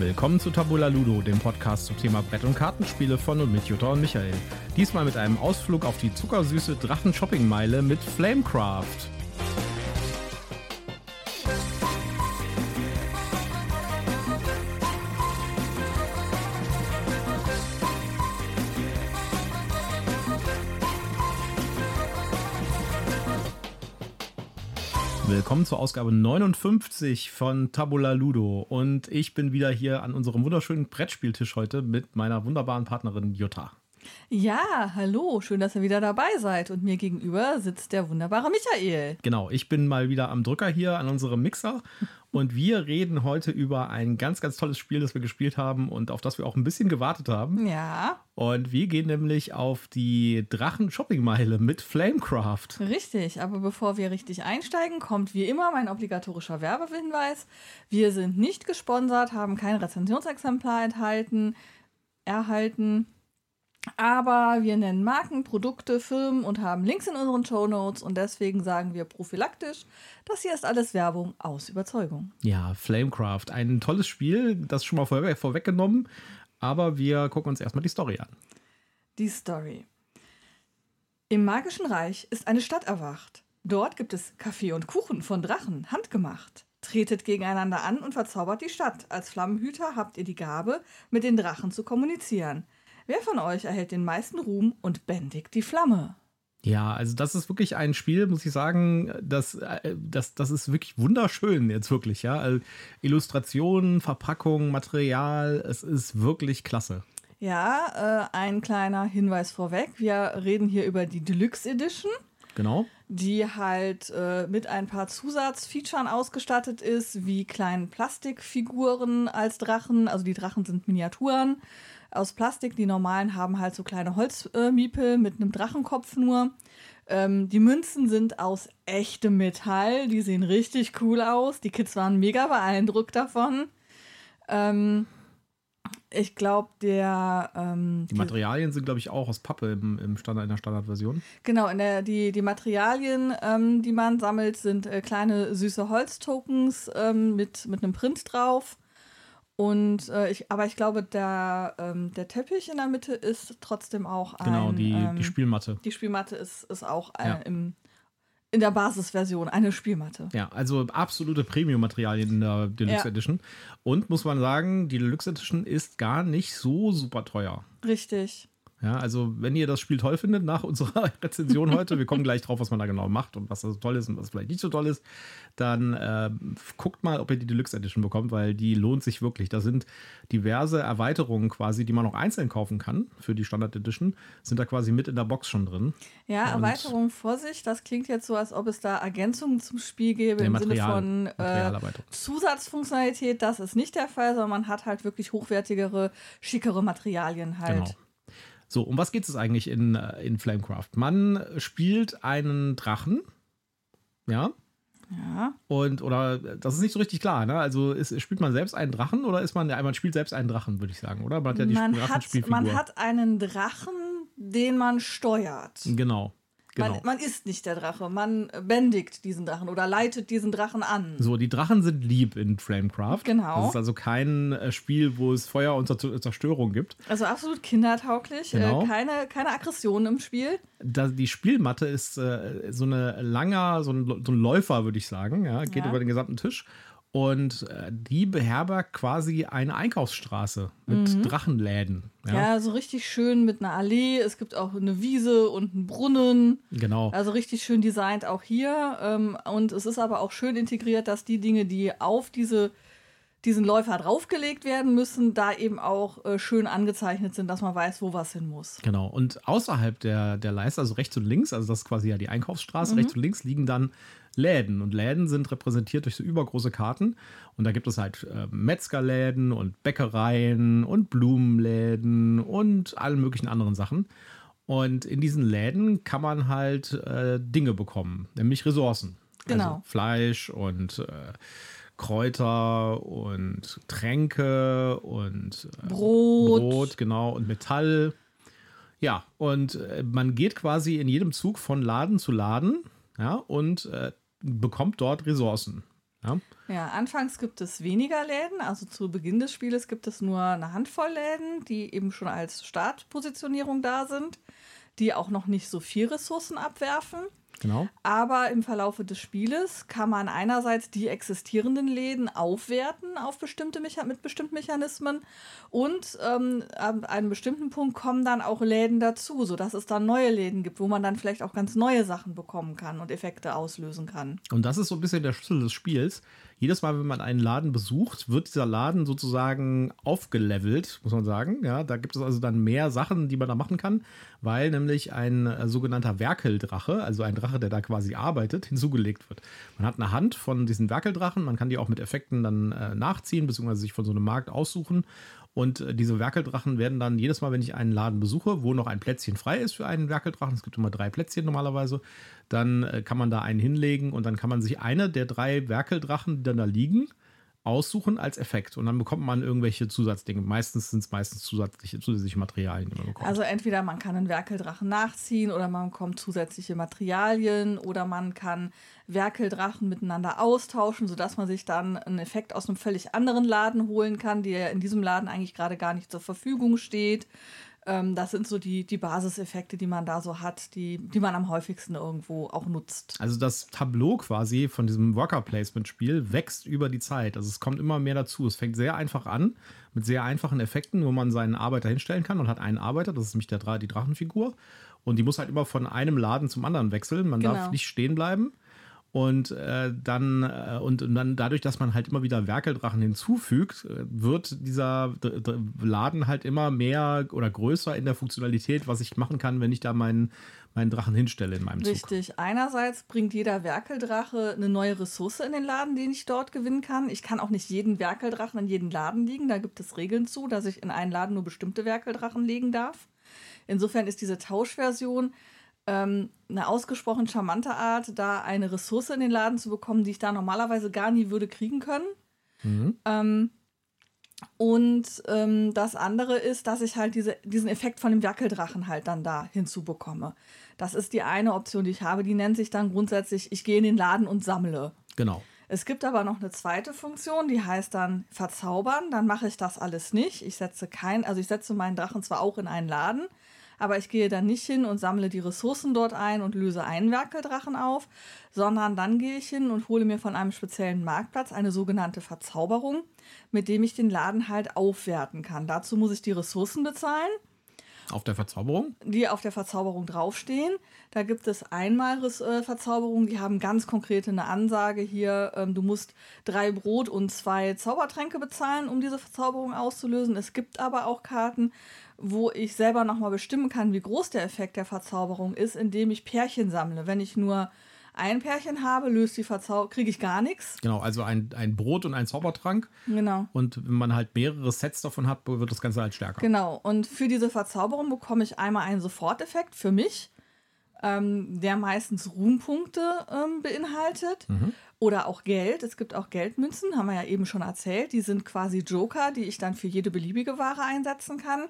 Willkommen zu Tabula Ludo, dem Podcast zum Thema Brett- und Kartenspiele von und mit Jutta und Michael. Diesmal mit einem Ausflug auf die zuckersüße Drachen-Shopping-Meile mit Flamecraft. Willkommen zur Ausgabe 59 von Tabula Ludo. Und ich bin wieder hier an unserem wunderschönen Brettspieltisch heute mit meiner wunderbaren Partnerin Jutta. Ja, hallo, schön, dass ihr wieder dabei seid. Und mir gegenüber sitzt der wunderbare Michael. Genau, ich bin mal wieder am Drücker hier an unserem Mixer. Und wir reden heute über ein ganz, ganz tolles Spiel, das wir gespielt haben und auf das wir auch ein bisschen gewartet haben. Ja. Und wir gehen nämlich auf die Drachen-Shopping-Meile mit Flamecraft. Richtig, aber bevor wir richtig einsteigen, kommt wie immer mein obligatorischer Werbehinweis. Wir sind nicht gesponsert, haben kein Rezensionsexemplar enthalten, erhalten. Aber wir nennen Marken, Produkte, Firmen und haben Links in unseren Show Notes und deswegen sagen wir prophylaktisch, das hier ist alles Werbung aus Überzeugung. Ja, Flamecraft, ein tolles Spiel, das schon mal vorweg, vorweggenommen, aber wir gucken uns erstmal die Story an. Die Story. Im magischen Reich ist eine Stadt erwacht. Dort gibt es Kaffee und Kuchen von Drachen, handgemacht. Tretet gegeneinander an und verzaubert die Stadt. Als Flammenhüter habt ihr die Gabe, mit den Drachen zu kommunizieren. Wer von euch erhält den meisten Ruhm und bändigt die Flamme? Ja, also das ist wirklich ein Spiel, muss ich sagen, das, äh, das, das ist wirklich wunderschön jetzt wirklich, ja. Also Illustrationen, Verpackung, Material, es ist wirklich klasse. Ja, äh, ein kleiner Hinweis vorweg. Wir reden hier über die Deluxe Edition. Genau. Die halt äh, mit ein paar Zusatzfeaturen ausgestattet ist, wie kleinen Plastikfiguren als Drachen. Also die Drachen sind Miniaturen aus Plastik. Die normalen haben halt so kleine Holzmiepel äh, mit einem Drachenkopf nur. Ähm, die Münzen sind aus echtem Metall. Die sehen richtig cool aus. Die Kids waren mega beeindruckt davon. Ähm, ich glaube, der. Ähm, die Materialien sind, glaube ich, auch aus Pappe im, im Standard, in der Standardversion. Genau, der, die, die Materialien, ähm, die man sammelt, sind äh, kleine süße Holztokens ähm, mit, mit einem Print drauf. Und äh, ich, aber ich glaube, der, ähm, der Teppich in der Mitte ist trotzdem auch ein. Genau, die, ähm, die Spielmatte. Die Spielmatte ist, ist auch ein, ja. im, in der Basisversion eine Spielmatte. Ja, also absolute Premium-Materialien in der Deluxe ja. Edition. Und muss man sagen, die Deluxe Edition ist gar nicht so super teuer. Richtig. Ja, also wenn ihr das Spiel toll findet nach unserer Rezension heute, wir kommen gleich drauf, was man da genau macht und was da so toll ist und was vielleicht nicht so toll ist, dann äh, guckt mal, ob ihr die Deluxe Edition bekommt, weil die lohnt sich wirklich. Da sind diverse Erweiterungen quasi, die man noch einzeln kaufen kann für die Standard Edition, sind da quasi mit in der Box schon drin. Ja, Erweiterungen Vorsicht, das klingt jetzt so, als ob es da Ergänzungen zum Spiel gäbe im Material, Sinne von äh, Zusatzfunktionalität. Das ist nicht der Fall, sondern man hat halt wirklich hochwertigere, schickere Materialien halt. Genau. So, um was geht es eigentlich in, äh, in Flamecraft? Man spielt einen Drachen. Ja. Ja. Und, oder, das ist nicht so richtig klar, ne? Also, ist, spielt man selbst einen Drachen oder ist man, ja, man spielt selbst einen Drachen, würde ich sagen, oder? Man hat ja die man hat, man hat einen Drachen, den man steuert. Genau. Genau. Man, man, ist nicht der Drache, man bändigt diesen Drachen oder leitet diesen Drachen an. So, die Drachen sind lieb in Flamecraft. Genau. Das ist also kein äh, Spiel, wo es Feuer und Zerstörung gibt. Also absolut kindertauglich, äh, genau. keine, keine Aggression im Spiel. Da, die Spielmatte ist äh, so eine langer, so ein, so ein Läufer, würde ich sagen. Ja, geht ja. über den gesamten Tisch. Und äh, die beherbergt quasi eine Einkaufsstraße mit mhm. Drachenläden. Ja. ja. so richtig schön mit einer Allee. Es gibt auch eine Wiese und einen Brunnen. Genau. Also richtig schön designt auch hier. Ähm, und es ist aber auch schön integriert, dass die Dinge, die auf diese diesen Läufer draufgelegt werden müssen, da eben auch äh, schön angezeichnet sind, dass man weiß, wo was hin muss. Genau. Und außerhalb der, der Leiste, also rechts und links, also das ist quasi ja die Einkaufsstraße, mhm. rechts und links liegen dann Läden. Und Läden sind repräsentiert durch so übergroße Karten. Und da gibt es halt äh, Metzgerläden und Bäckereien und Blumenläden und alle möglichen anderen Sachen. Und in diesen Läden kann man halt äh, Dinge bekommen, nämlich Ressourcen. Genau. Also Fleisch und äh, Kräuter und Tränke und äh, Brot. Brot, genau, und Metall. Ja, und äh, man geht quasi in jedem Zug von Laden zu Laden, ja, und äh, bekommt dort Ressourcen. Ja? Ja, anfangs gibt es weniger Läden. Also zu Beginn des Spieles gibt es nur eine Handvoll Läden, die eben schon als Startpositionierung da sind, die auch noch nicht so viel Ressourcen abwerfen. Genau. Aber im Verlaufe des Spieles kann man einerseits die existierenden Läden aufwerten auf bestimmte Mecha mit bestimmten Mechanismen und ähm, an einem bestimmten Punkt kommen dann auch Läden dazu, sodass es dann neue Läden gibt, wo man dann vielleicht auch ganz neue Sachen bekommen kann und Effekte auslösen kann. Und das ist so ein bisschen der Schlüssel des Spiels. Jedes Mal, wenn man einen Laden besucht, wird dieser Laden sozusagen aufgelevelt, muss man sagen. Ja, da gibt es also dann mehr Sachen, die man da machen kann, weil nämlich ein äh, sogenannter Werkeldrache, also ein Drache, der da quasi arbeitet, hinzugelegt wird. Man hat eine Hand von diesen Werkeldrachen, man kann die auch mit Effekten dann äh, nachziehen, beziehungsweise sich von so einem Markt aussuchen. Und äh, diese Werkeldrachen werden dann jedes Mal, wenn ich einen Laden besuche, wo noch ein Plätzchen frei ist für einen Werkeldrachen, es gibt immer drei Plätzchen normalerweise, dann äh, kann man da einen hinlegen und dann kann man sich eine der drei Werkeldrachen, die dann da liegen, aussuchen als Effekt und dann bekommt man irgendwelche Zusatzdinge. Meistens sind es meistens zusätzliche, zusätzliche Materialien, die man bekommt. Also entweder man kann einen Werkeldrachen nachziehen oder man bekommt zusätzliche Materialien oder man kann Werkeldrachen miteinander austauschen, sodass man sich dann einen Effekt aus einem völlig anderen Laden holen kann, der in diesem Laden eigentlich gerade gar nicht zur Verfügung steht. Ähm, das sind so die, die Basiseffekte, die man da so hat, die, die man am häufigsten irgendwo auch nutzt. Also das Tableau quasi von diesem Worker Placement Spiel wächst über die Zeit. Also es kommt immer mehr dazu. Es fängt sehr einfach an mit sehr einfachen Effekten, wo man seinen Arbeiter hinstellen kann und hat einen Arbeiter, das ist nämlich der, die Drachenfigur. Und die muss halt immer von einem Laden zum anderen wechseln. Man darf Genau. nicht stehen bleiben. Und äh, dann äh, und, und dann dadurch, dass man halt immer wieder Werkeldrachen hinzufügt, äh, wird dieser Laden halt immer mehr oder größer in der Funktionalität, was ich machen kann, wenn ich da meinen meinen Drachen hinstelle in meinem Zug. Richtig. Einerseits bringt jeder Werkeldrache eine neue Ressource in den Laden, den ich dort gewinnen kann. Ich kann auch nicht jeden Werkeldrachen in jeden Laden legen. Da gibt es Regeln zu, dass ich in einen Laden nur bestimmte Werkeldrachen legen darf. Insofern ist diese Tauschversion ähm, eine ausgesprochen charmante Art, da eine Ressource in den Laden zu bekommen, die ich da normalerweise gar nie würde kriegen können. Ähm, und ähm, das andere ist, dass ich halt diese, diesen Effekt von dem Werkeldrachen halt dann da hinzubekomme. Das ist die eine Option, die ich habe. Die nennt sich dann grundsätzlich, ich gehe in den Laden und sammle. Genau. Es gibt aber noch eine zweite Funktion, die heißt dann verzaubern. Dann mache ich das alles nicht. Ich setze kein, also ich setze meinen Drachen zwar auch in einen Laden, aber ich gehe dann nicht hin und sammle die Ressourcen dort ein und löse einen Werkeldrachen auf, sondern dann gehe ich hin und hole mir von einem speziellen Marktplatz eine sogenannte Verzauberung, mit dem ich den Laden halt aufwerten kann. Dazu muss ich die Ressourcen bezahlen Auf der Verzauberung. die auf der Verzauberung draufstehen. Da gibt es einmal äh, Verzauberungen, die haben ganz konkrete eine Ansage hier. Ähm, du musst drei Brot und zwei Zaubertränke bezahlen, um diese Verzauberung auszulösen. Es gibt aber auch Karten, wo ich selber nochmal bestimmen kann, wie groß der Effekt der Verzauberung ist, indem ich Pärchen sammle. Wenn ich nur ein Pärchen habe, löst die Verzauberung, kriege ich gar nichts. Genau, also ein, ein Brot und ein Zaubertrank. Genau. Und wenn man halt mehrere Sets davon hat, wird das Ganze halt stärker. Genau, und für diese Verzauberung bekomme ich einmal einen Soforteffekt für mich, ähm, der meistens Ruhmpunkte ähm, beinhaltet oder auch Geld. Es gibt auch Geldmünzen, haben wir ja eben schon erzählt. Die sind quasi Joker, die ich dann für jede beliebige Ware einsetzen kann.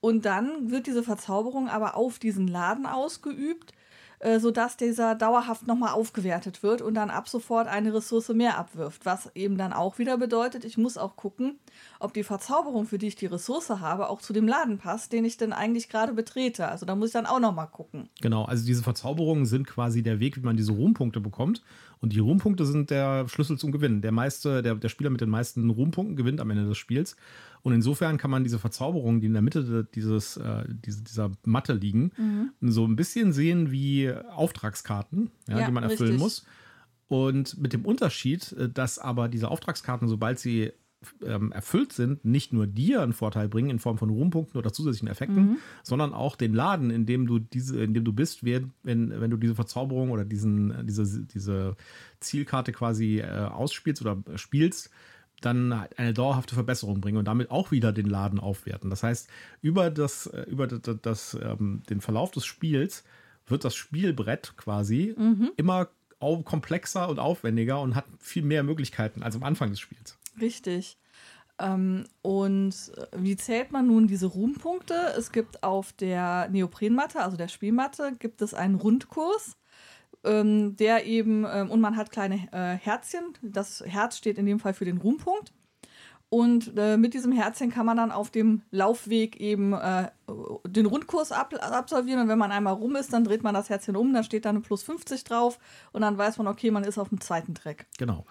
Und dann wird diese Verzauberung aber auf diesen Laden ausgeübt, äh, sodass dieser dauerhaft nochmal aufgewertet wird und dann ab sofort eine Ressource mehr abwirft. Was eben dann auch wieder bedeutet, ich muss auch gucken, ob die Verzauberung, für die ich die Ressource habe, auch zu dem Laden passt, den ich denn eigentlich gerade betrete. Also da muss ich dann auch nochmal gucken. Genau, also diese Verzauberungen sind quasi der Weg, wie man diese Ruhmpunkte bekommt. Und die Ruhmpunkte sind der Schlüssel zum Gewinn. Der meiste, der, der Spieler mit den meisten Ruhmpunkten gewinnt am Ende des Spiels. Und insofern kann man diese Verzauberungen, die in der Mitte dieses, äh, diese, dieser Matte liegen, so ein bisschen sehen wie Auftragskarten, ja, Ja, die man erfüllen richtig. muss. Und mit dem Unterschied, äh, dass aber diese Auftragskarten, sobald sie ähm, erfüllt sind, nicht nur dir einen Vorteil bringen in Form von Ruhmpunkten oder zusätzlichen Effekten, sondern auch den Laden, in dem du diese, in dem du bist, wenn, wenn, du diese Verzauberung oder diesen, diese, diese Zielkarte quasi äh, ausspielst oder spielst, dann eine dauerhafte Verbesserung bringen und damit auch wieder den Laden aufwerten. Das heißt, über das, äh, über das, das, ähm, den Verlauf des Spiels wird das Spielbrett quasi immer au- komplexer und aufwendiger und hat viel mehr Möglichkeiten als am Anfang des Spiels. Richtig. Ähm, und äh, wie zählt man nun diese Ruhmpunkte? Es gibt auf der Neoprenmatte, also der Spielmatte, gibt es einen Rundkurs. ähm, der eben, ähm, und man hat kleine äh, Herzchen. Das Herz steht in dem Fall für den Ruhmpunkt. Und äh, mit diesem Herzchen kann man dann auf dem Laufweg eben äh, den Rundkurs ab absolvieren. Und wenn man einmal rum ist, dann dreht man das Herzchen um, dann steht da eine plus 50 drauf und dann weiß man, okay, man ist auf dem zweiten Track. Genau.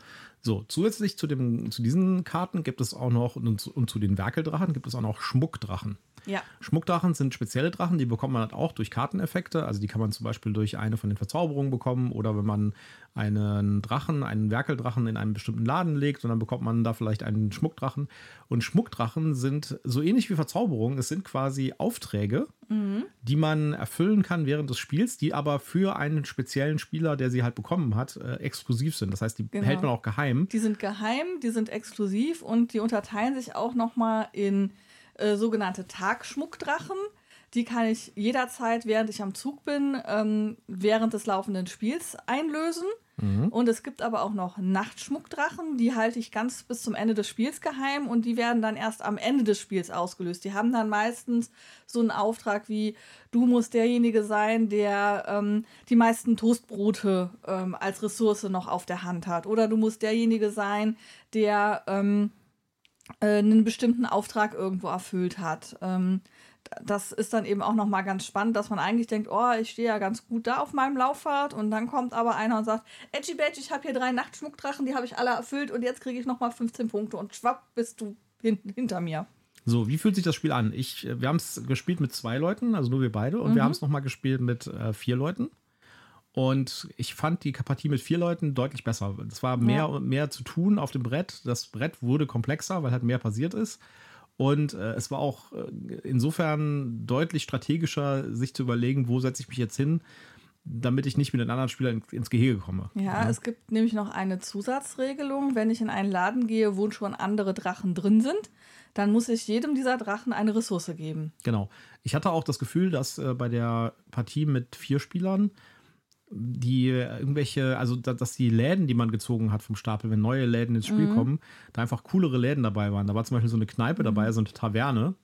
So, zusätzlich zu, dem, zu diesen Karten gibt es auch noch, und, und zu den Werkeldrachen gibt es auch noch Schmuckdrachen. Ja. Schmuckdrachen sind spezielle Drachen, die bekommt man halt auch durch Karteneffekte. Also die kann man zum Beispiel durch eine von den Verzauberungen bekommen oder wenn man einen Drachen, einen Werkeldrachen in einen bestimmten Laden legt und dann bekommt man da vielleicht einen Schmuckdrachen. Und Schmuckdrachen sind so ähnlich wie Verzauberungen. Es sind quasi Aufträge, mhm. die man erfüllen kann während des Spiels, die aber für einen speziellen Spieler, der sie halt bekommen hat, äh, exklusiv sind. Das heißt, die genau. hält man auch geheim. Die sind geheim, die sind exklusiv und die unterteilen sich auch nochmal in äh, sogenannte Tagschmuckdrachen. Die kann ich jederzeit, während ich am Zug bin, ähm, während des laufenden Spiels einlösen. Mhm. Und es gibt aber auch noch Nachtschmuckdrachen, die halte ich ganz bis zum Ende des Spiels geheim und die werden dann erst am Ende des Spiels ausgelöst. Die haben dann meistens so einen Auftrag wie, du musst derjenige sein, der ähm, die meisten Toastbrote ähm, als Ressource noch auf der Hand hat. Oder du musst derjenige sein, der ähm, äh, einen bestimmten Auftrag irgendwo erfüllt hat. Ähm, das ist dann eben auch nochmal ganz spannend, dass man eigentlich denkt, oh, ich stehe ja ganz gut da auf meinem Lauffahrt und dann kommt aber einer und sagt, Edgy Badge, ich habe hier drei Nachtschmuckdrachen, die habe ich alle erfüllt und jetzt kriege ich nochmal 15 Punkte und schwapp bist du hin hinter mir. So, wie fühlt sich das Spiel an? Ich, wir haben es gespielt mit zwei Leuten, also nur wir beide, und mhm. wir haben es nochmal gespielt mit äh, vier Leuten. Und ich fand die Partie mit vier Leuten deutlich besser. Es war mehr und ja. mehr zu tun auf dem Brett. Das Brett wurde komplexer, weil halt mehr passiert ist. Und äh, es war auch äh, insofern deutlich strategischer, sich zu überlegen, wo setze ich mich jetzt hin, damit ich nicht mit den anderen Spielern ins Gehege komme. Ja, ja, es gibt nämlich noch eine Zusatzregelung. Wenn ich in einen Laden gehe, wo schon andere Drachen drin sind, dann muss ich jedem dieser Drachen eine Ressource geben. Genau. Ich hatte auch das Gefühl, dass äh, bei der Partie mit vier Spielern die irgendwelche, also dass die Läden, die man gezogen hat vom Stapel, wenn neue Läden ins Spiel mhm. kommen, da einfach coolere Läden dabei waren. Da war zum Beispiel so eine Kneipe dabei, so eine Taverne.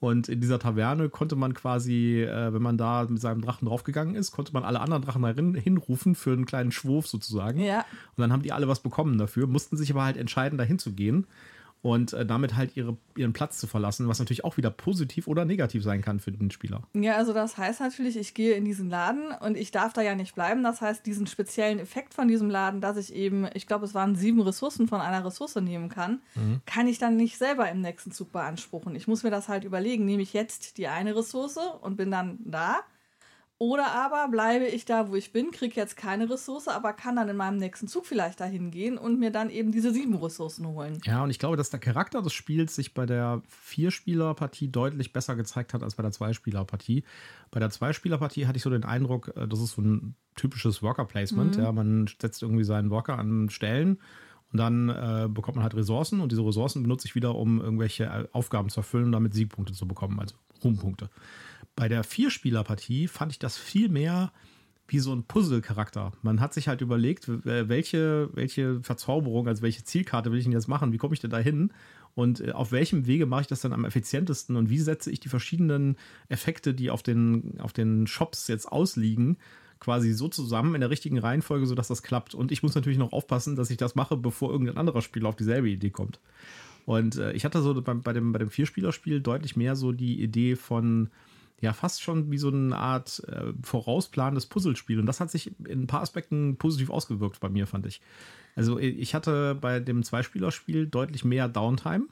Und in dieser Taverne konnte man quasi, äh, wenn man da mit seinem Drachen draufgegangen ist, konnte man alle anderen Drachen darin hinrufen für einen kleinen Schwurf sozusagen. Ja. Und dann haben die alle was bekommen dafür, mussten sich aber halt entscheiden, dahin zu gehen und äh, damit halt ihre, ihren Platz zu verlassen, was natürlich auch wieder positiv oder negativ sein kann für den Spieler. Ja, also das heißt natürlich, ich gehe in diesen Laden und ich darf da ja nicht bleiben. Das heißt, diesen speziellen Effekt von diesem Laden, dass ich eben, ich glaube, es waren sieben Ressourcen von einer Ressource nehmen kann, mhm. kann ich dann nicht selber im nächsten Zug beanspruchen. Ich muss mir das halt überlegen, nehme ich jetzt die eine Ressource und bin dann da oder aber bleibe ich da, wo ich bin, kriege jetzt keine Ressource, aber kann dann in meinem nächsten Zug vielleicht dahin gehen und mir dann eben diese sieben Ressourcen holen. Ja, und ich glaube, dass der Charakter des Spiels sich bei der Vierspieler-Partie deutlich besser gezeigt hat als bei der Zweispieler-Partie. Bei der Zweispieler-Partie hatte ich so den Eindruck, äh, das ist so ein typisches Worker-Placement. Mhm. Ja, man setzt irgendwie seinen Worker an Stellen und dann äh, bekommt man halt Ressourcen und diese Ressourcen benutze ich wieder, um irgendwelche äh, Aufgaben zu erfüllen und damit Siegpunkte zu bekommen, also Ruhmpunkte. Bei der Vierspieler-Partie fand ich das viel mehr wie so ein Puzzle-Charakter. Man hat sich halt überlegt, welche, welche Verzauberung, also welche Zielkarte will ich denn jetzt machen, wie komme ich denn da hin und äh, auf welchem Wege mache ich das dann am effizientesten und wie setze ich die verschiedenen Effekte, die auf den, auf den Shops jetzt ausliegen, quasi so zusammen in der richtigen Reihenfolge, sodass das klappt. Und ich muss natürlich noch aufpassen, dass ich das mache, bevor irgendein anderer Spieler auf dieselbe Idee kommt. Und äh, ich hatte so bei, bei dem, bei dem Vierspielerspiel deutlich mehr so die Idee von ja fast schon wie so eine Art äh, vorausplanendes Puzzlespiel. Und das hat sich in ein paar Aspekten positiv ausgewirkt bei mir, fand ich. Also ich hatte bei dem Zweispielerspiel deutlich mehr Downtime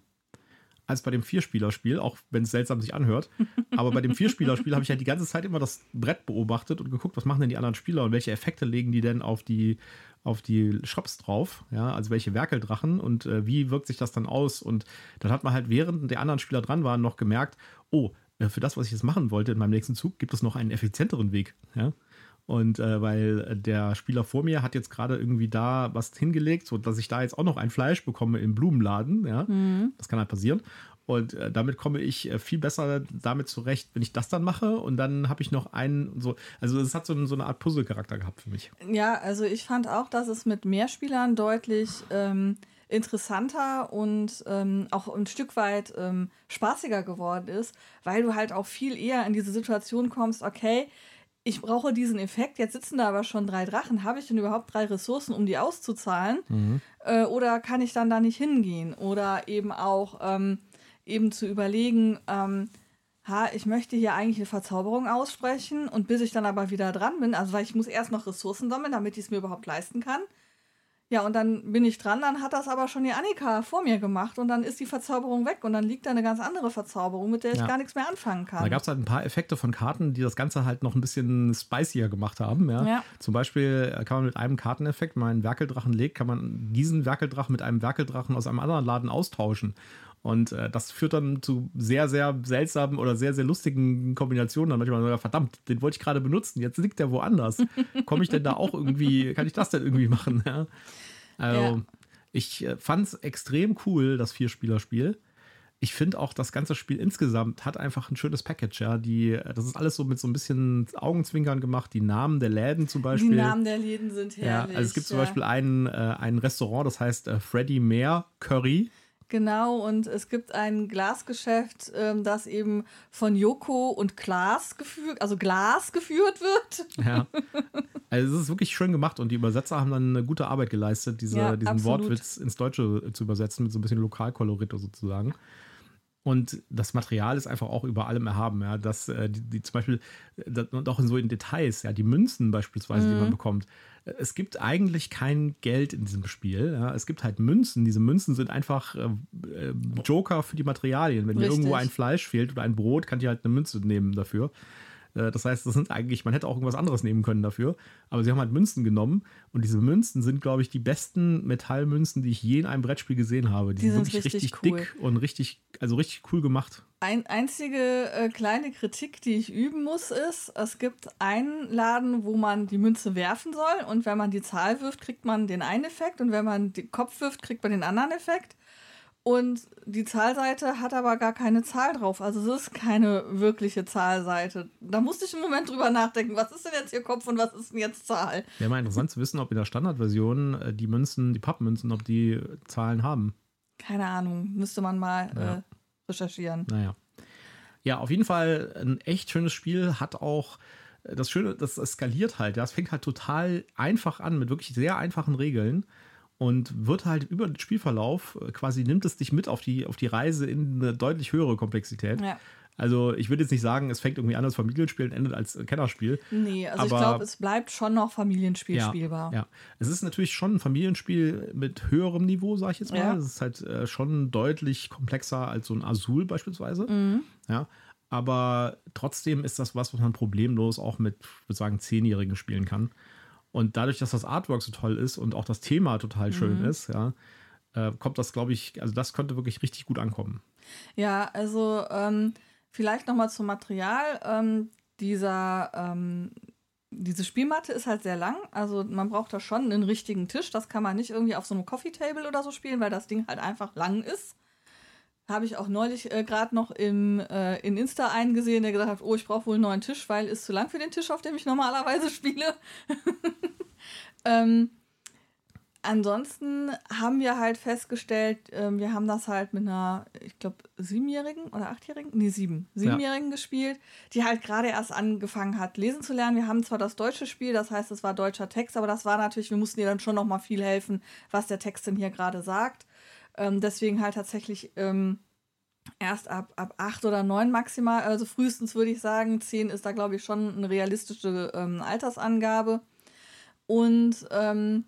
als bei dem Vierspielerspiel, auch wenn es seltsam sich anhört. Aber bei dem Vierspielerspiel habe ich halt die ganze Zeit immer das Brett beobachtet und geguckt, was machen denn die anderen Spieler und welche Effekte legen die denn auf die, auf die Shops drauf, ja, also welche Werkeldrachen und äh, wie wirkt sich das dann aus? Und dann hat man halt, während der anderen Spieler dran waren, noch gemerkt, oh, äh, für das, was ich jetzt machen wollte in meinem nächsten Zug, gibt es noch einen effizienteren Weg. Ja? Und äh, weil der Spieler vor mir hat jetzt gerade irgendwie da was hingelegt, so dass ich da jetzt auch noch ein Fleisch bekomme im Blumenladen. Ja, mhm. das kann halt passieren. Und äh, damit komme ich äh, viel besser damit zurecht, wenn ich das dann mache. Und dann habe ich noch einen so, also es hat so, so eine Art Puzzle-Charakter gehabt für mich. Ja, also ich fand auch, dass es mit mehr Spielern deutlich ähm, interessanter und ähm, auch ein Stück weit ähm, spaßiger geworden ist, weil du halt auch viel eher in diese Situation kommst, okay, ich brauche diesen Effekt, jetzt sitzen da aber schon drei Drachen, habe ich denn überhaupt drei Ressourcen, um die auszuzahlen? Mhm. Äh, oder kann ich dann da nicht hingehen? Oder eben auch ähm, eben zu überlegen, ähm, ha, ich möchte hier eigentlich eine Verzauberung aussprechen und bis ich dann aber wieder dran bin, also weil ich muss erst noch Ressourcen sammeln, damit ich es mir überhaupt leisten kann. Ja, und dann bin ich dran, dann hat das aber schon die Annika vor mir gemacht und dann ist die Verzauberung weg und dann liegt da eine ganz andere Verzauberung, mit der ich Ja. gar nichts mehr anfangen kann. Da gab es halt ein paar Effekte von Karten, die das Ganze halt noch ein bisschen spicier gemacht haben. Ja? Ja. Zum Beispiel äh, kann man mit einem Karteneffekt, wenn man einen Werkeldrachen legt, kann man diesen Werkeldrachen mit einem Werkeldrachen aus einem anderen Laden austauschen. Und äh, das führt dann zu sehr, sehr seltsamen oder sehr, sehr lustigen Kombinationen. Dann manchmal sogar, verdammt, den wollte ich gerade benutzen, jetzt liegt der woanders. Komme ich denn da auch irgendwie, kann ich das denn irgendwie machen? Ja? Also, Ja. ich äh, fand es extrem cool, das Vierspielerspiel. Ich finde auch, das ganze Spiel insgesamt hat einfach ein schönes Package. Ja, die, äh, das ist alles so mit so ein bisschen Augenzwinkern gemacht. Die Namen der Läden zum die Beispiel. Namen der Läden sind ja, herrlich. also es gibt zum ja. Beispiel ein, äh, ein Restaurant, das heißt äh, Freddy Mare Curry. Genau, und es gibt ein Glasgeschäft, ähm, das eben von Joko und Glas geführt, also Glas geführt wird. Ja. Also es ist wirklich schön gemacht und die Übersetzer haben dann eine gute Arbeit geleistet, diese, Ja, diesen absolut. Wortwitz ins Deutsche zu übersetzen, mit so ein bisschen Lokalkolorito sozusagen. Und das Material ist einfach auch über allem erhaben, ja. Das, äh, die, die zum Beispiel, äh, das, und auch in so in Details, ja, die Münzen beispielsweise, die Mhm. man bekommt. Es gibt eigentlich kein Geld in diesem Spiel. Ja. Es gibt halt Münzen. Diese Münzen sind einfach äh, äh, Joker für die Materialien. Wenn dir Richtig. irgendwo ein Fleisch fehlt oder ein Brot, kann dir halt eine Münze nehmen dafür. Äh, Das heißt, das sind eigentlich, man hätte auch irgendwas anderes nehmen können dafür. Aber sie haben halt Münzen genommen und diese Münzen sind, glaube ich, die besten Metallmünzen, die ich je in einem Brettspiel gesehen habe. Die, Die sind sind wirklich richtig, richtig cool. dick und richtig, also richtig cool gemacht. Ein, einzige äh, kleine Kritik, die ich üben muss, ist, es gibt einen Laden, wo man die Münze werfen soll und wenn man die Zahl wirft, kriegt man den einen Effekt und wenn man den Kopf wirft, kriegt man den anderen Effekt. Und die Zahlseite hat aber gar keine Zahl drauf. Also es ist keine wirkliche Zahlseite. Da musste ich einen Moment drüber nachdenken, was ist denn jetzt hier Kopf und was ist denn jetzt Zahl? Wäre mal interessant zu wissen, ob in der Standardversion äh, die Münzen, die Pappmünzen, ob die Zahlen haben. Keine Ahnung, müsste man mal Ja. äh, recherchieren. Naja. Ja, auf jeden Fall ein echt schönes Spiel. Hat auch äh, das Schöne, das skaliert halt. Ja, es fängt halt total einfach an mit wirklich sehr einfachen Regeln und wird halt über den Spielverlauf äh, quasi nimmt es dich mit auf die, auf die Reise in eine deutlich höhere Komplexität. Ja. Also ich würde jetzt nicht sagen, es fängt irgendwie an als Familienspiel und endet als Kennerspiel. Nee, also ich Aber- glaube, es bleibt schon noch Familienspiel Ja, spielbar. ja. Es ist natürlich schon ein Familienspiel mit höherem Niveau, sag ich jetzt mal. Ja. Es ist halt äh, schon deutlich komplexer als so ein Azul beispielsweise. Mhm. Ja. Aber trotzdem ist das was, was man problemlos auch mit, ich würde sagen, Zehnjährigen spielen kann. Und dadurch, dass das Artwork so toll ist und auch das Thema total schön Mhm. ist, ja, äh, kommt das, glaube ich, also das könnte wirklich richtig gut ankommen. Ja, also ähm, vielleicht nochmal zum Material. Ähm, dieser, ähm, diese Spielmatte ist halt sehr lang. Also man braucht da schon einen richtigen Tisch. Das kann man nicht irgendwie auf so einem Coffee Table oder so spielen, weil das Ding halt einfach lang ist. Habe ich auch neulich äh, gerade noch im, äh, in Insta eingesehen, der gesagt hat, oh, ich brauche wohl einen neuen Tisch, weil ist zu lang für den Tisch, auf dem ich normalerweise spiele. ähm, ansonsten haben wir halt festgestellt, ähm, wir haben das halt mit einer, ich glaube, siebenjährigen oder achtjährigen, nee, sieben, siebenjährigen gespielt, die halt gerade erst angefangen hat, lesen zu lernen. Wir haben zwar das deutsche Spiel, das heißt, es war deutscher Text, aber das war natürlich, wir mussten ihr dann schon noch mal viel helfen, was der Text denn hier gerade sagt. Ähm, deswegen halt tatsächlich ähm, erst ab, ab acht oder neun maximal, also frühestens würde ich sagen, zehn ist da, glaube ich, schon eine realistische ähm, Altersangabe. Und ähm,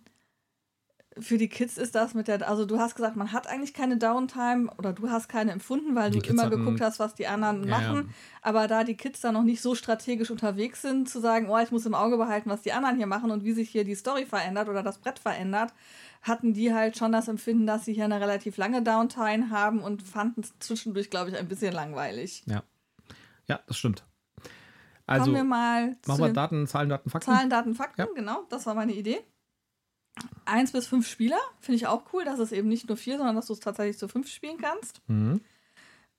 für die Kids ist das mit der, also du hast gesagt, man hat eigentlich keine Downtime oder du hast keine empfunden, weil Die du Kids immer hatten- geguckt hast, was die anderen Ja, machen. ja. Aber da die Kids da noch nicht so strategisch unterwegs sind, zu sagen, oh, ich muss im Auge behalten, was die anderen hier machen und wie sich hier die Story verändert oder das Brett verändert, hatten die halt schon das Empfinden, dass sie hier eine relativ lange Downtime haben und fanden es zwischendurch, glaube ich, ein bisschen langweilig. Ja. Ja, das stimmt. Also, Kommen wir mal machen wir Daten, Zahlen, Daten, Fakten. Zahlen, Daten, Fakten, Ja. genau, das war meine Idee. Eins bis fünf Spieler, finde ich auch cool, dass es eben nicht nur vier, sondern dass du es tatsächlich zu fünf spielen kannst. Mhm.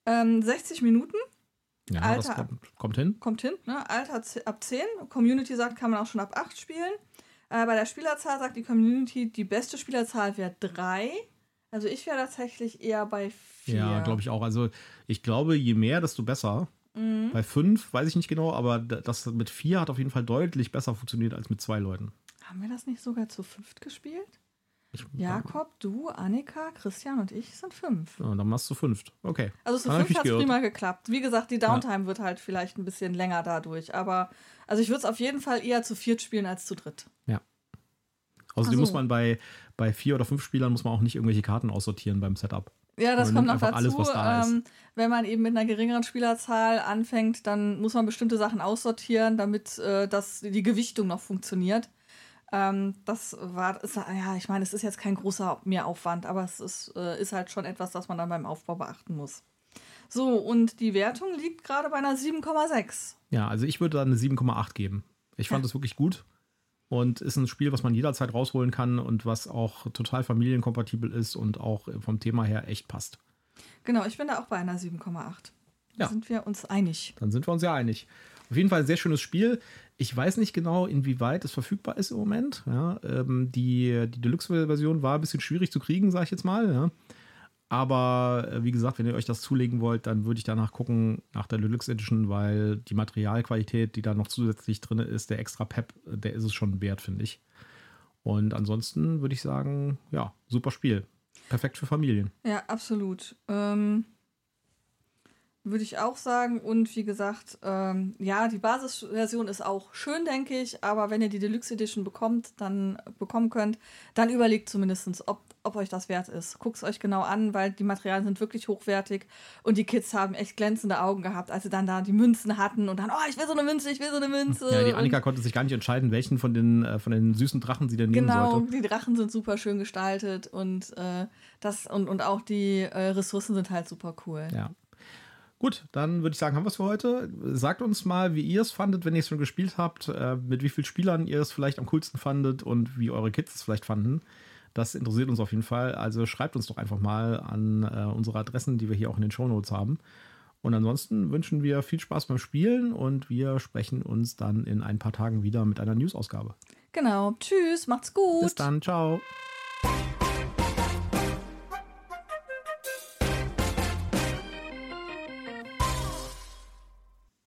Ähm, 60 Minuten, Ja, Alter. das kommt, kommt hin. kommt hin, ne? Alter ab 10. Community sagt, kann man auch schon ab 8 spielen. Äh, bei der Spielerzahl sagt die Community, die beste Spielerzahl wäre 3. Also ich wäre tatsächlich eher bei 4. Ja, glaube ich auch. Also ich glaube, je mehr, desto besser. Mhm. Bei fünf weiß ich nicht genau, aber das mit vier hat auf jeden Fall deutlich besser funktioniert als mit zwei Leuten. Haben wir das nicht sogar zu fünft gespielt? Ich, Jakob, du, Annika, Christian und ich sind fünf. Ja, dann machst du fünft. Okay. Also zu fünf hat es prima geklappt. Wie gesagt, die Downtime ja. wird halt vielleicht ein bisschen länger dadurch. Aber also ich würde es auf jeden Fall eher zu viert spielen als zu dritt. Ja. Außerdem so. muss man bei, bei vier oder fünf Spielern muss man auch nicht irgendwelche Karten aussortieren beim Setup. Ja, das kommt noch dazu. Alles, da ähm, wenn man eben mit einer geringeren Spielerzahl anfängt, dann muss man bestimmte Sachen aussortieren, damit äh, das, die Gewichtung noch funktioniert. Ähm, das war, ist, ja, ich meine, es ist jetzt kein großer Mehraufwand, aber es ist, äh, ist halt schon etwas, das man dann beim Aufbau beachten muss. So, und die Wertung liegt gerade bei einer 7,6. Ja, also ich würde da eine 7,8 geben. Ich fand es ja. wirklich gut und ist ein Spiel, was man jederzeit rausholen kann und was auch total familienkompatibel ist und auch vom Thema her echt passt. Genau, ich bin da auch bei einer 7,8. Da ja. sind wir uns einig. Dann sind wir uns ja einig. Auf jeden Fall ein sehr schönes Spiel. Ich weiß nicht genau, inwieweit es verfügbar ist im Moment. Ja, ähm, die die Deluxe-Version war ein bisschen schwierig zu kriegen, sage ich jetzt mal. Ja. Aber äh, wie gesagt, wenn ihr euch das zulegen wollt, dann würde ich danach gucken nach der Deluxe Edition, weil die Materialqualität, die da noch zusätzlich drin ist, der extra Pep, der ist es schon wert, finde ich. Und ansonsten würde ich sagen, ja, super Spiel. Perfekt für Familien. Ja, absolut. Ähm, würde ich auch sagen. Und wie gesagt, ähm, ja, die Basisversion ist auch schön, denke ich. Aber wenn ihr die Deluxe Edition bekommt, dann bekommen könnt, dann überlegt zumindest, ob, ob euch das wert ist. Guckt es euch genau an, weil die Materialien sind wirklich hochwertig. Und die Kids haben echt glänzende Augen gehabt, als sie dann da die Münzen hatten und dann, oh, ich will so eine Münze, ich will so eine Münze. Ja, die Annika und konnte sich gar nicht entscheiden, welchen von den, äh, von den süßen Drachen sie denn nehmen genau, sollte. Genau, die Drachen sind super schön gestaltet und, äh, das, und, und auch die äh, Ressourcen sind halt super cool. Ja. Gut, dann würde ich sagen, haben wir es für heute. Sagt uns mal, wie ihr es fandet, wenn ihr es schon gespielt habt, äh, mit wie vielen Spielern ihr es vielleicht am coolsten fandet und wie eure Kids es vielleicht fanden. Das interessiert uns auf jeden Fall. Also schreibt uns doch einfach mal an äh, unsere Adressen, die wir hier auch in den Shownotes haben. Und ansonsten wünschen wir viel Spaß beim Spielen und wir sprechen uns dann in ein paar Tagen wieder mit einer News-Ausgabe. Genau. Tschüss, macht's gut. Bis dann, ciao.